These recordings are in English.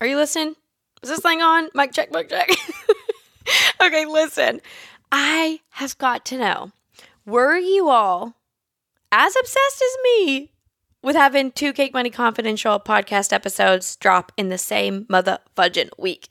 Are you listening? Is this thing on? Mic check, mic check. okay, listen. I have got to know were you all as obsessed as me with having two Cake Money Confidential podcast episodes drop in the same mother fudging week?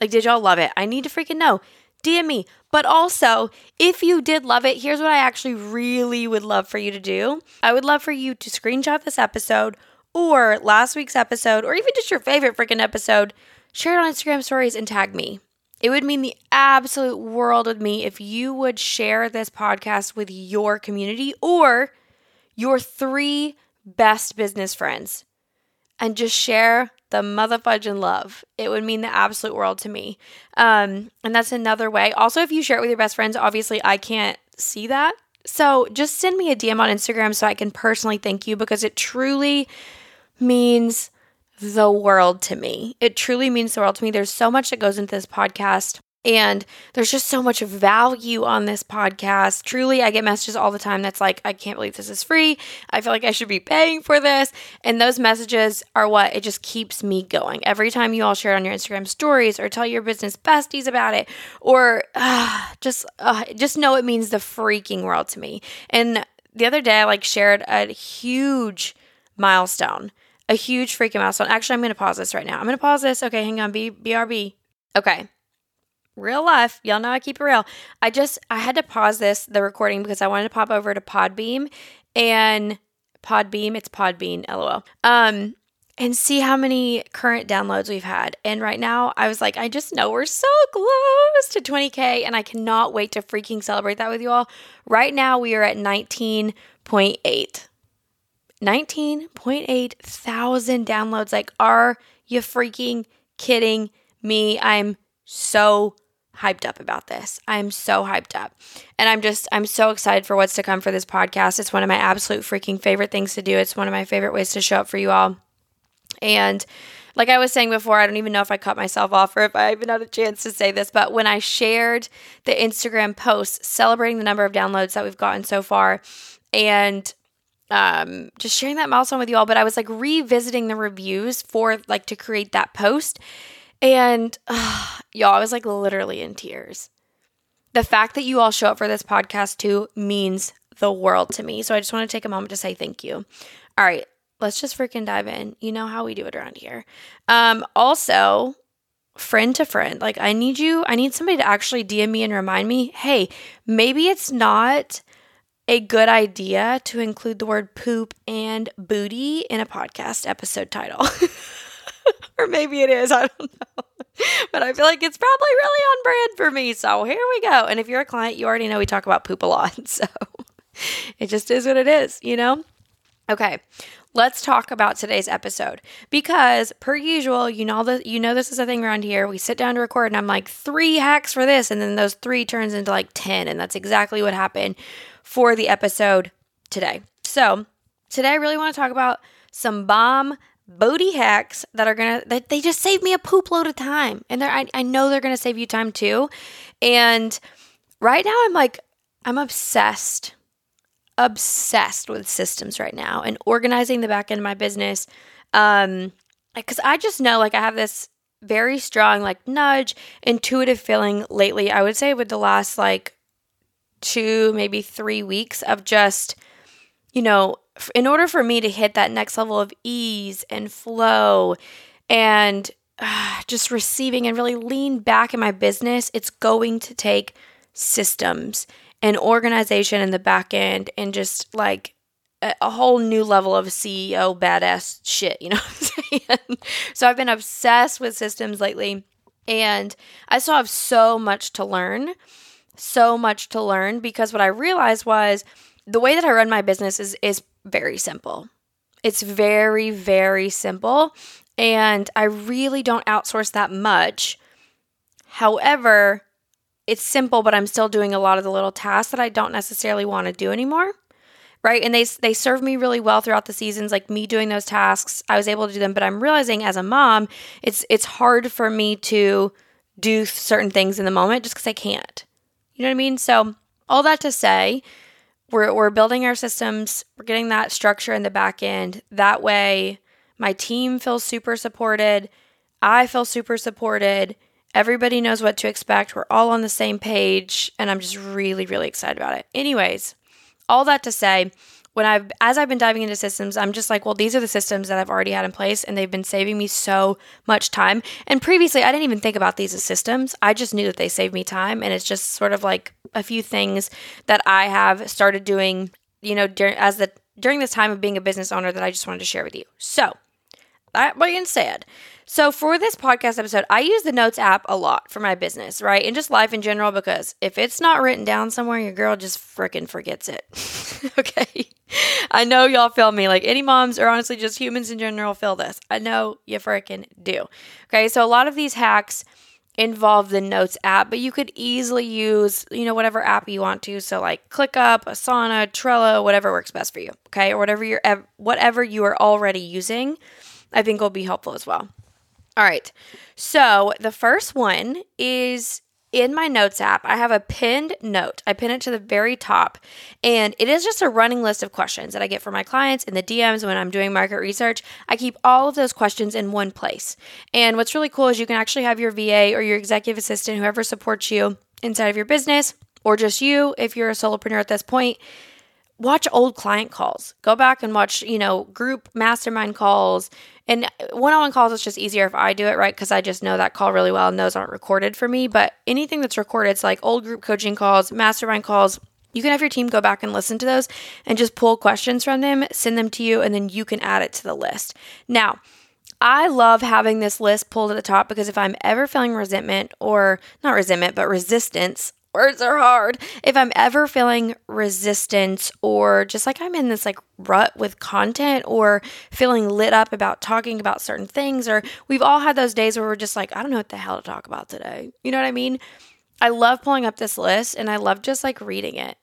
Like, did y'all love it? I need to freaking know. DM me. But also, if you did love it, here's what I actually really would love for you to do. I would love for you to screenshot this episode or last week's episode, or even just your favorite freaking episode, share it on Instagram stories and tag me. It would mean the absolute world with me if you would share this podcast with your community or your three best business friends and just share the motherfudging love. It would mean the absolute world to me. Um, and that's another way. Also, if you share it with your best friends, obviously I can't see that. So just send me a DM on Instagram so I can personally thank you because it truly means the world to me. It truly means the world to me. There's so much that goes into this podcast. And there's just so much value on this podcast. Truly, I get messages all the time that's like, I can't believe this is free. I feel like I should be paying for this. And those messages are what it just keeps me going. Every time you all share it on your Instagram stories or tell your business besties about it, or uh, just uh, just know it means the freaking world to me. And the other day, I like shared a huge milestone a huge freaking milestone. Actually, I'm going to pause this right now. I'm going to pause this. Okay, hang on. B- BRB. Okay. Real life. Y'all know I keep it real. I just, I had to pause this, the recording, because I wanted to pop over to Podbeam and Podbeam. It's Podbean, lol. Um, and see how many current downloads we've had. And right now, I was like, I just know we're so close to 20K, and I cannot wait to freaking celebrate that with you all. Right now, we are at 19.8. 19.8 thousand downloads. Like, are you freaking kidding me? I'm so hyped up about this. I'm so hyped up. And I'm just, I'm so excited for what's to come for this podcast. It's one of my absolute freaking favorite things to do. It's one of my favorite ways to show up for you all. And like I was saying before, I don't even know if I cut myself off or if I even had a chance to say this, but when I shared the Instagram post celebrating the number of downloads that we've gotten so far, and um, just sharing that milestone with you all, but I was like revisiting the reviews for like to create that post. And uh, y'all, I was like literally in tears. The fact that you all show up for this podcast too means the world to me. So I just want to take a moment to say thank you. All right, let's just freaking dive in. You know how we do it around here. Um, also, friend to friend, like I need you, I need somebody to actually DM me and remind me, hey, maybe it's not a good idea to include the word poop and booty in a podcast episode title. or maybe it is, I don't know. But I feel like it's probably really on brand for me. So here we go. And if you're a client, you already know we talk about poop a lot. So it just is what it is, you know? Okay, let's talk about today's episode because per usual you know you know this is a thing around here we sit down to record and i'm like three hacks for this and then those three turns into like 10 and that's exactly what happened for the episode today. So, today I really want to talk about some bomb booty hacks that are gonna that they just save me a poop load of time. And they're I, I know they're gonna save you time too. And right now i'm like i'm obsessed obsessed with systems right now and organizing the back end of my business. Um because i just know like i have this very strong like nudge intuitive feeling lately i would say with the last like two, maybe three weeks of just, you know, in order for me to hit that next level of ease and flow and uh, just receiving and really lean back in my business, it's going to take systems and organization in the back end and just like a, a whole new level of CEO badass shit, you know so I've been obsessed with systems lately And I still have so much to learn, so much to learn because what I realized was the way that I run my business is is very simple. It's very very simple and I really don't outsource that much. However, it's simple but I'm still doing a lot of the little tasks that I don't necessarily want to do anymore right and they they serve me really well throughout the seasons like me doing those tasks i was able to do them but i'm realizing as a mom it's it's hard for me to do certain things in the moment just because i can't you know what i mean? So all that to say we're, we're building our systems we're getting that structure in the back end. That way my team feels super supported. I feel super supported. Everybody knows what to expect. We're all on the same page and i'm just really really excited about it. Anyways all that to say, when I've as I've been diving into systems, I'm just like, well, these are the systems that I've already had in place and they've been saving me so much time. And previously, I didn't even think about these as systems. I just knew that they saved me time and it's just sort of like a few things that I have started doing, you know, during as the during this time of being a business owner that I just wanted to share with you. So, that being said, so, for this podcast episode, I use the Notes app a lot for my business, right? And just life in general, because if it's not written down somewhere, your girl just freaking forgets it. okay. I know y'all feel me. Like any moms or honestly just humans in general feel this. I know you freaking do. Okay. So, a lot of these hacks involve the Notes app, but you could easily use, you know, whatever app you want to. So like ClickUp, Asana, Trello, whatever works best for you, okay? Or whatever you're whatever you are already using, I think will be helpful as well. All right. So the first one is in my notes app. I have a pinned note. I pin it to the very top, and it is just a running list of questions that I get from my clients in the DMs when I'm doing market research. I keep all of those questions in one place. And what's really cool is you can actually have your VA or your executive assistant, whoever supports you inside of your business, or just you if you're a solopreneur at this point watch old client calls. Go back and watch, you know, group mastermind calls. And one on one calls, it's just easier if I do it, right? Because I just know that call really well and those aren't recorded for me. But anything that's recorded, it's like old group coaching calls, mastermind calls. You can have your team go back and listen to those and just pull questions from them, send them to you, and then you can add it to the list. Now, I love having this list pulled at the top because if I'm ever feeling resentment or not resentment, but resistance words are hard. If I'm ever feeling resistance or just like I'm in this like rut with content or feeling lit up about talking about certain things, or we've all had those days where we're just like, I don't know what the hell to talk about today. You know what I mean? I love pulling up this list and I love just like reading it,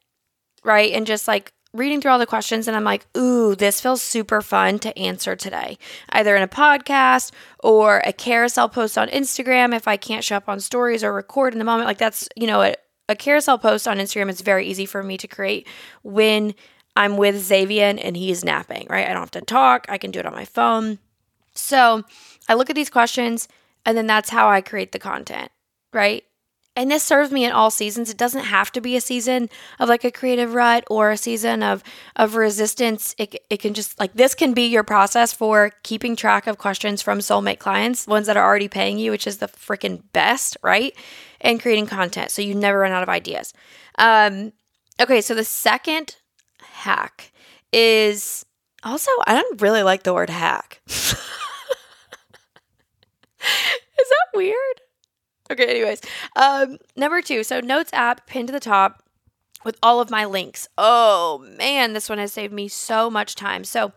right? And just like reading through all the questions and I'm like, ooh, this feels super fun to answer today, either in a podcast or a carousel post on Instagram if I can't show up on stories or record in the moment. Like that's, you know, a, a carousel post on Instagram is very easy for me to create when I'm with Xavier and he's napping, right? I don't have to talk, I can do it on my phone. So I look at these questions and then that's how I create the content, right? And this serves me in all seasons. It doesn't have to be a season of like a creative rut or a season of of resistance. It, it can just like this can be your process for keeping track of questions from soulmate clients, ones that are already paying you, which is the freaking best, right? And creating content so you never run out of ideas. Um, okay, so the second hack is also I don't really like the word hack. is that weird? Okay, anyways. Um, number two, so notes app pinned to the top with all of my links. Oh man, this one has saved me so much time. So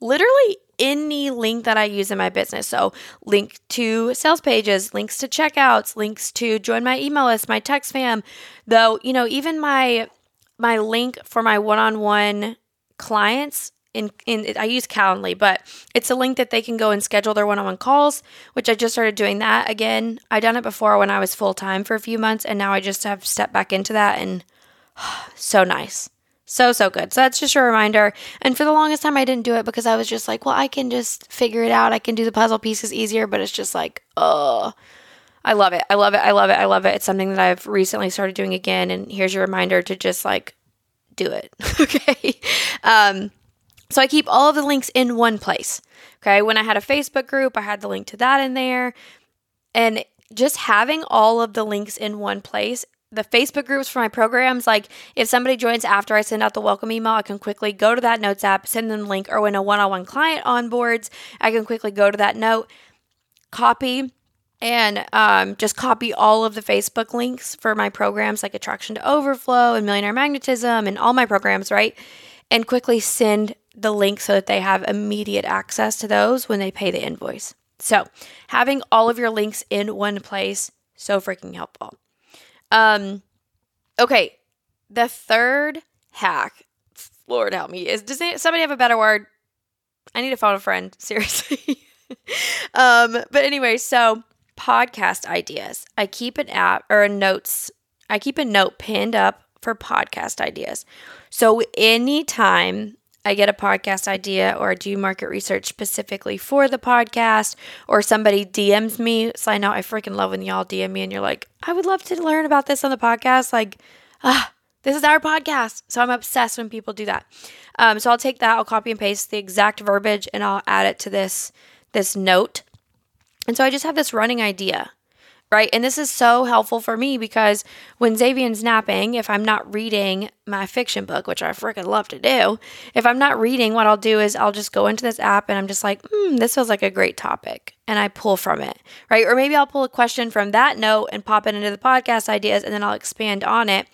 literally any link that I use in my business. So, link to sales pages, links to checkouts, links to join my email list, my text fam. Though, you know, even my my link for my one-on-one clients in, in I use Calendly, but it's a link that they can go and schedule their one-on-one calls, which I just started doing that again. I done it before when I was full-time for a few months and now I just have stepped back into that and so nice. So so good. So that's just a reminder. And for the longest time I didn't do it because I was just like, well, I can just figure it out. I can do the puzzle pieces easier, but it's just like, oh, I love it. I love it. I love it. I love it. It's something that I've recently started doing again and here's your reminder to just like do it. okay. Um so I keep all of the links in one place. Okay. When I had a Facebook group, I had the link to that in there. And just having all of the links in one place, the Facebook groups for my programs, like if somebody joins after I send out the welcome email, I can quickly go to that notes app, send them the link, or when a one on one client onboards, I can quickly go to that note, copy and um, just copy all of the Facebook links for my programs like Attraction to Overflow and Millionaire Magnetism and all my programs, right? And quickly send the link so that they have immediate access to those when they pay the invoice. So, having all of your links in one place, so freaking helpful. Um, okay, the third hack, Lord help me, is does somebody have a better word? I need to phone a friend, seriously. um, but anyway, so podcast ideas. I keep an app or a notes. I keep a note pinned up for podcast ideas. So anytime I get a podcast idea or do market research specifically for the podcast, or somebody DMs me. I know I freaking love when y'all DM me and you're like, I would love to learn about this on the podcast. Like, ah, this is our podcast. So I'm obsessed when people do that. Um, so I'll take that, I'll copy and paste the exact verbiage, and I'll add it to this this note. And so I just have this running idea right? And this is so helpful for me because when Xavier's napping, if I'm not reading my fiction book, which I freaking love to do, if I'm not reading, what I'll do is I'll just go into this app and I'm just like, hmm, this feels like a great topic. And I pull from it, right? Or maybe I'll pull a question from that note and pop it into the podcast ideas and then I'll expand on it.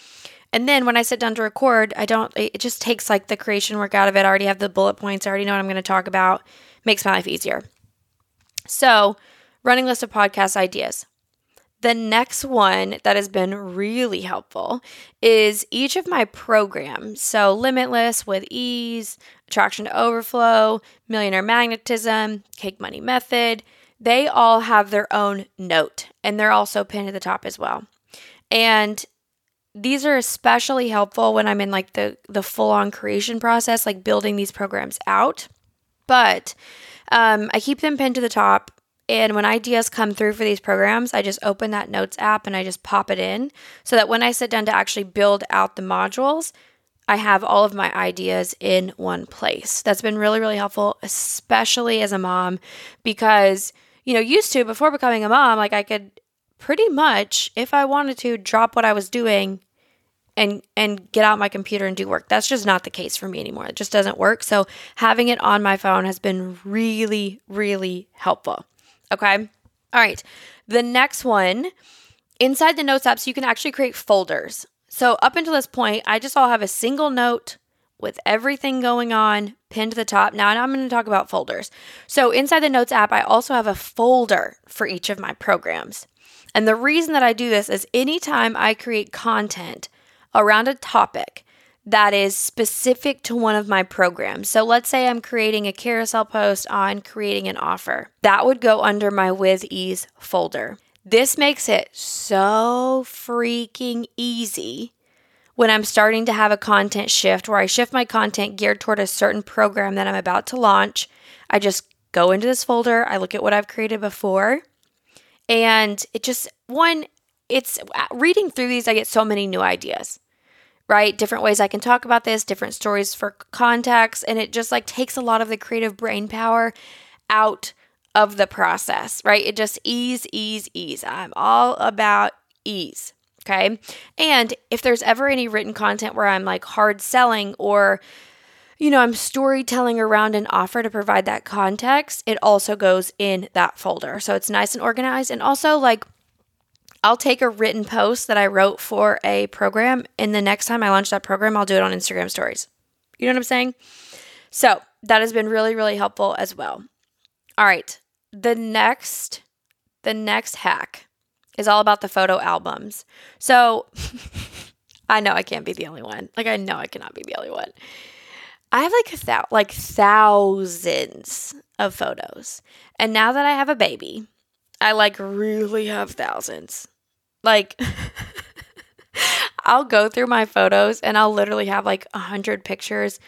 And then when I sit down to record, I don't, it just takes like the creation work out of it. I already have the bullet points, I already know what I'm going to talk about, makes my life easier. So, running list of podcast ideas. The next one that has been really helpful is each of my programs. So, Limitless with Ease, Attraction to Overflow, Millionaire Magnetism, Cake Money Method, they all have their own note and they're also pinned at the top as well. And these are especially helpful when I'm in like the the full on creation process, like building these programs out. But um, I keep them pinned to the top and when ideas come through for these programs, I just open that notes app and I just pop it in so that when I sit down to actually build out the modules, I have all of my ideas in one place. That's been really, really helpful, especially as a mom, because, you know, used to before becoming a mom, like I could pretty much, if I wanted to, drop what I was doing and and get out my computer and do work. That's just not the case for me anymore. It just doesn't work. So having it on my phone has been really, really helpful. Okay. All right. The next one inside the notes app, so you can actually create folders. So up until this point, I just all have a single note with everything going on pinned to the top. Now I'm going to talk about folders. So inside the notes app, I also have a folder for each of my programs. And the reason that I do this is anytime I create content around a topic, that is specific to one of my programs. So let's say I'm creating a carousel post on creating an offer. That would go under my with ease folder. This makes it so freaking easy when I'm starting to have a content shift where I shift my content geared toward a certain program that I'm about to launch. I just go into this folder, I look at what I've created before, and it just one it's uh, reading through these I get so many new ideas right? Different ways I can talk about this, different stories for context, and it just like takes a lot of the creative brain power out of the process, right? It just ease, ease, ease. I'm all about ease. Okay. And if there's ever any written content where I'm like hard selling or, you know, I'm storytelling around an offer to provide that context, it also goes in that folder. So it's nice and organized. And also, like, I'll take a written post that I wrote for a program, and the next time I launch that program, I'll do it on Instagram stories. You know what I'm saying? So that has been really, really helpful as well. All right. The next, the next hack is all about the photo albums. So I know I can't be the only one. Like I know I cannot be the only one. I have like a thou- like thousands of photos. And now that I have a baby, I like really have thousands. Like, I'll go through my photos and I'll literally have like a hundred pictures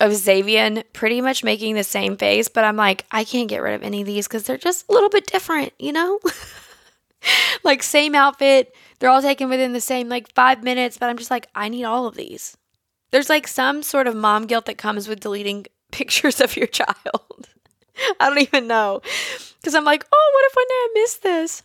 of Xavier pretty much making the same face, but I'm like, I can't get rid of any of these because they're just a little bit different, you know? like, same outfit, they're all taken within the same like five minutes, but I'm just like, I need all of these. There's like some sort of mom guilt that comes with deleting pictures of your child. I don't even know. Because I'm like, oh, what if one day I miss this?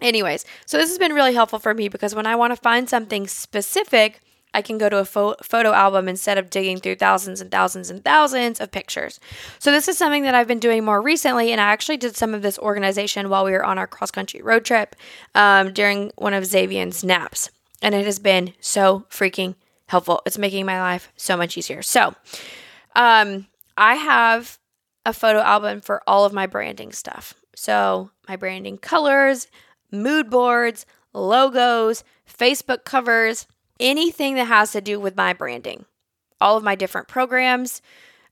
Anyways, so this has been really helpful for me because when I want to find something specific I can go to a fo- photo album instead of digging through thousands and thousands and thousands of pictures. So, this is something that I've been doing more recently, and I actually did some of this organization while we were on our cross country road trip um, during one of Xavier's naps. And it has been so freaking helpful. It's making my life so much easier. So, um, I have a photo album for all of my branding stuff. So, my branding colors, mood boards, logos, Facebook covers, anything that has to do with my branding, all of my different programs.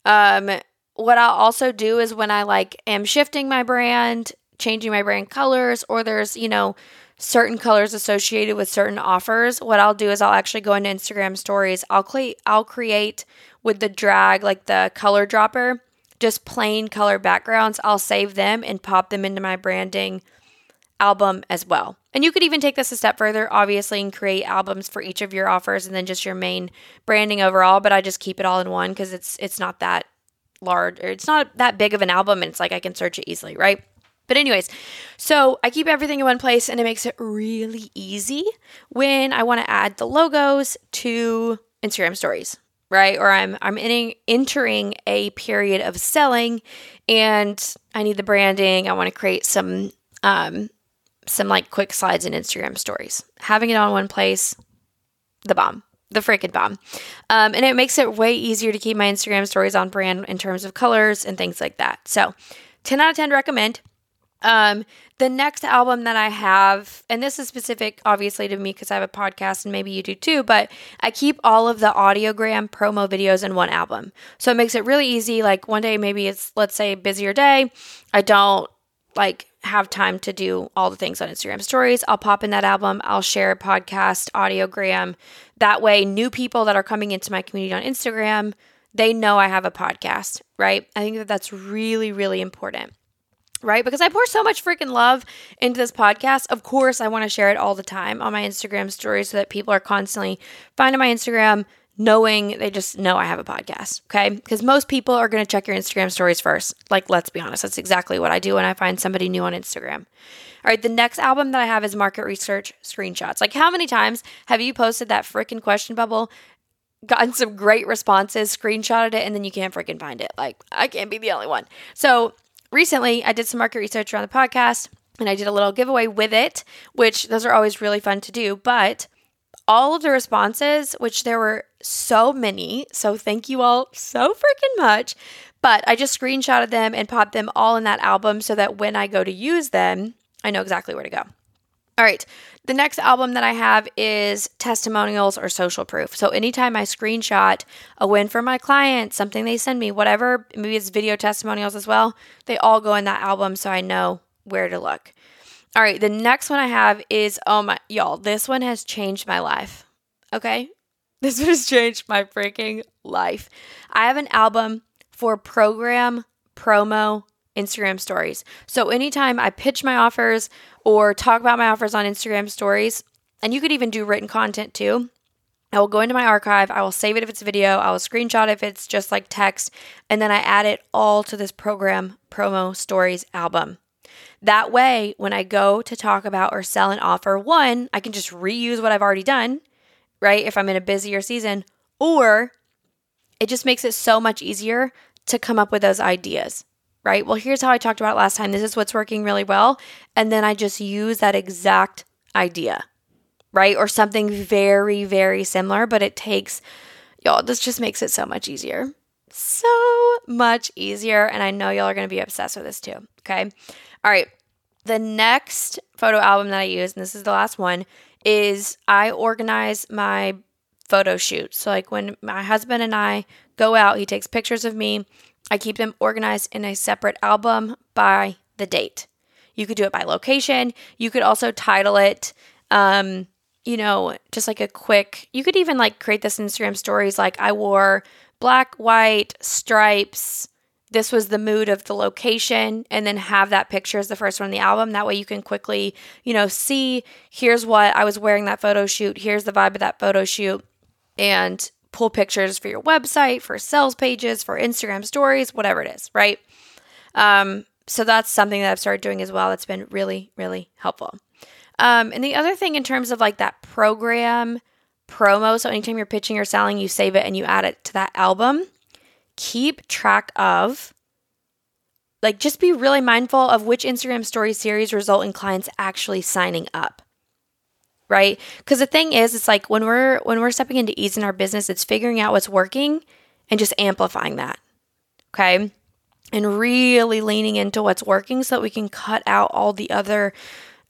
Um, what I'll also do is when I like am shifting my brand, changing my brand colors, or there's, you know, certain colors associated with certain offers, what I'll do is I'll actually go into Instagram stories. I'll create I'll create with the drag like the color dropper, just plain color backgrounds. I'll save them and pop them into my branding album as well. And you could even take this a step further, obviously, and create albums for each of your offers and then just your main branding overall. But I just keep it all in one because it's it's not that large or it's not that big of an album and it's like I can search it easily, right? But anyways, so I keep everything in one place and it makes it really easy when I want to add the logos to Instagram stories, right? Or I'm I'm in, entering a period of selling and I need the branding. I want to create some um, some like quick slides and Instagram stories. Having it on one place, the bomb, the freaking bomb. Um, and it makes it way easier to keep my Instagram stories on brand in terms of colors and things like that. So, 10 out of 10 recommend. Um, the next album that I have, and this is specific obviously to me because I have a podcast and maybe you do too, but I keep all of the audiogram promo videos in one album. So it makes it really easy. Like one day, maybe it's, let's say, busier day. I don't like have time to do all the things on Instagram stories, I'll pop in that album. I'll share a podcast, audiogram. That way, new people that are coming into my community on Instagram, they know I have a podcast, right? I think that that's really, really important, right? Because I pour so much freaking love into this podcast. Of course, I want to share it all the time on my Instagram stories so that people are constantly finding my Instagram, knowing they just know I have a podcast. Okay. Because most people are going to check your Instagram stories first. Like, let's be honest, that's exactly what I do when I find somebody new on Instagram. All right. The next album that I have is market research screenshots. Like, how many times have you posted that freaking question bubble? Gotten some great responses, screenshotted it, and then you can't freaking find it. Like, I can't be the only one. So, recently I did some market research around the podcast and I did a little giveaway with it, which those are always really fun to do. But all of the responses, which there were so many. So thank you all so freaking much. But I just screenshotted them and popped them all in that album so that when I go to use them, I know exactly where to go. All right. The next album that I have is testimonials or social proof. So anytime I screenshot a win for my client, something they send me, whatever, maybe it's video testimonials as well, they all go in that album so I know where to look. All right, the next one I have is oh my y'all, this one has changed my life. Okay? This one has changed my freaking life. I have an album for program promo Instagram stories. So anytime I pitch my offers or talk about my offers on Instagram stories, and you could even do written content too. I will go into my archive, I will save it if it's video, I will screenshot if it's just like text, and then I add it all to this program promo stories album. That way, when I go to talk about or sell an offer, one, I can just reuse what I've already done, right? If I'm in a busier season, or it just makes it so much easier to come up with those ideas, right? Well, here's how I talked about last time. This is what's working really well. And then I just use that exact idea, right? Or something very, very similar, but it takes, y'all, this just makes it so much easier. So much easier. And I know y'all are going to be obsessed with this too. Okay. All right. The next photo album that I use, and this is the last one, is I organize my photo shoots. So, like when my husband and I go out, he takes pictures of me. I keep them organized in a separate album by the date. You could do it by location. You could also title it, um, you know, just like a quick, you could even like create this Instagram stories like I wore black, white, stripes, this was the mood of the location and then have that picture as the first one in the album that way you can quickly you know see here's what i was wearing that photo shoot here's the vibe of that photo shoot and pull pictures for your website for sales pages for instagram stories whatever it is right um, so that's something that i've started doing as well that's been really really helpful um, and the other thing in terms of like that program promo. So anytime you're pitching or selling, you save it and you add it to that album. Keep track of, like, just be really mindful of which Instagram story series result in clients actually signing up. Right? Because the thing is, it's like when we're when we're stepping into ease in our business, it's figuring out what's working and just amplifying that. Okay. And really leaning into what's working so that we can cut out all the other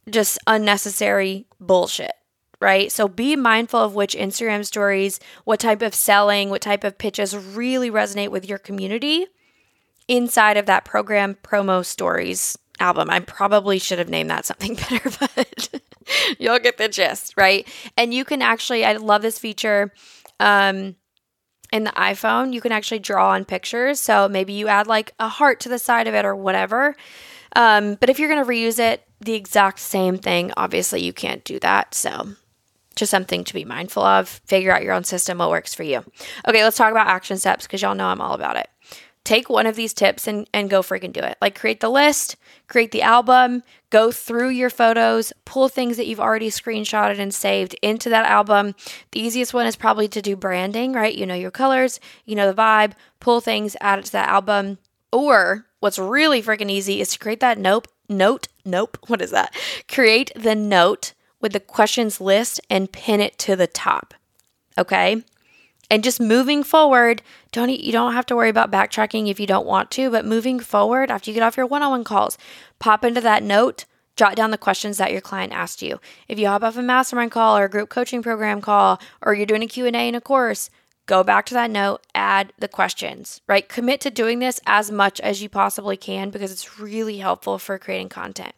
just unnecessary bullshit right? So be mindful of which Instagram stories, what type of selling, what type of pitches really resonate with your community inside of that program promo stories album. I probably should have named that something better, but you'll get the gist, right? And you can actually, I love this feature. Um, in the iPhone, you can actually draw on pictures. So maybe you add like a heart to the side of it or whatever. Um, but if you're going to reuse it, the exact same thing, obviously you can't do that. So just something to be mindful of. Figure out your own system, what works for you. Okay, let's talk about action steps because y'all know I'm all about it. Take one of these tips and, and go freaking do it. Like create the list, create the album, go through your photos, pull things that you've already screenshotted and saved into that album. The easiest one is probably to do branding, right? You know your colors, you know the vibe, pull things, add it to that album. Or what's really freaking easy is to create that nope, note, nope, what is that? Create the note with the questions list and pin it to the top. Okay? And just moving forward, don't you don't have to worry about backtracking if you don't want to, but moving forward after you get off your one-on-one calls, pop into that note, jot down the questions that your client asked you. If you hop off a mastermind call or a group coaching program call or you're doing a Q&A in a course, go back to that note, add the questions, right? Commit to doing this as much as you possibly can because it's really helpful for creating content.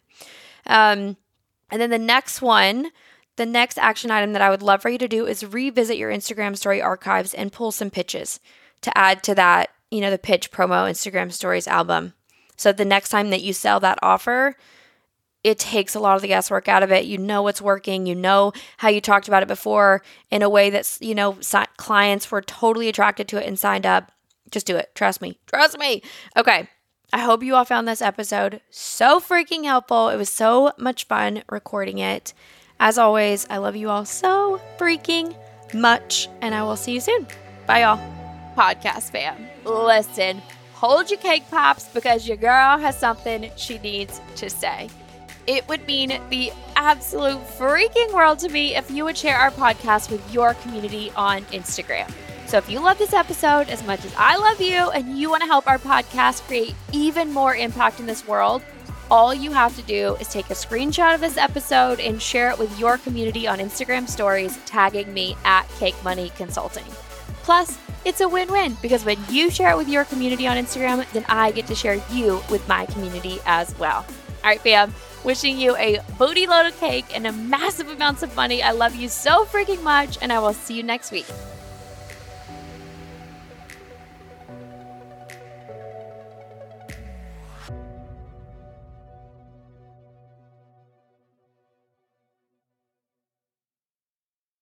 Um, and then the next one, the next action item that I would love for you to do is revisit your Instagram story archives and pull some pitches to add to that, you know, the pitch promo Instagram stories album. So the next time that you sell that offer, it takes a lot of the guesswork out of it. You know what's working. You know how you talked about it before in a way that's, you know, clients were totally attracted to it and signed up. Just do it. Trust me. Trust me. Okay. I hope you all found this episode so freaking helpful. It was so much fun recording it. As always, I love you all so freaking much, and I will see you soon. Bye, y'all. Podcast fam, listen, hold your cake pops because your girl has something she needs to say. It would mean the absolute freaking world to me if you would share our podcast with your community on Instagram. So if you love this episode as much as I love you and you want to help our podcast create even more impact in this world, all you have to do is take a screenshot of this episode and share it with your community on Instagram stories, tagging me at Cake Money Consulting. Plus, it's a win win because when you share it with your community on Instagram, then I get to share you with my community as well. All right, fam. Wishing you a booty load of cake and a massive amounts of money. I love you so freaking much, and I will see you next week.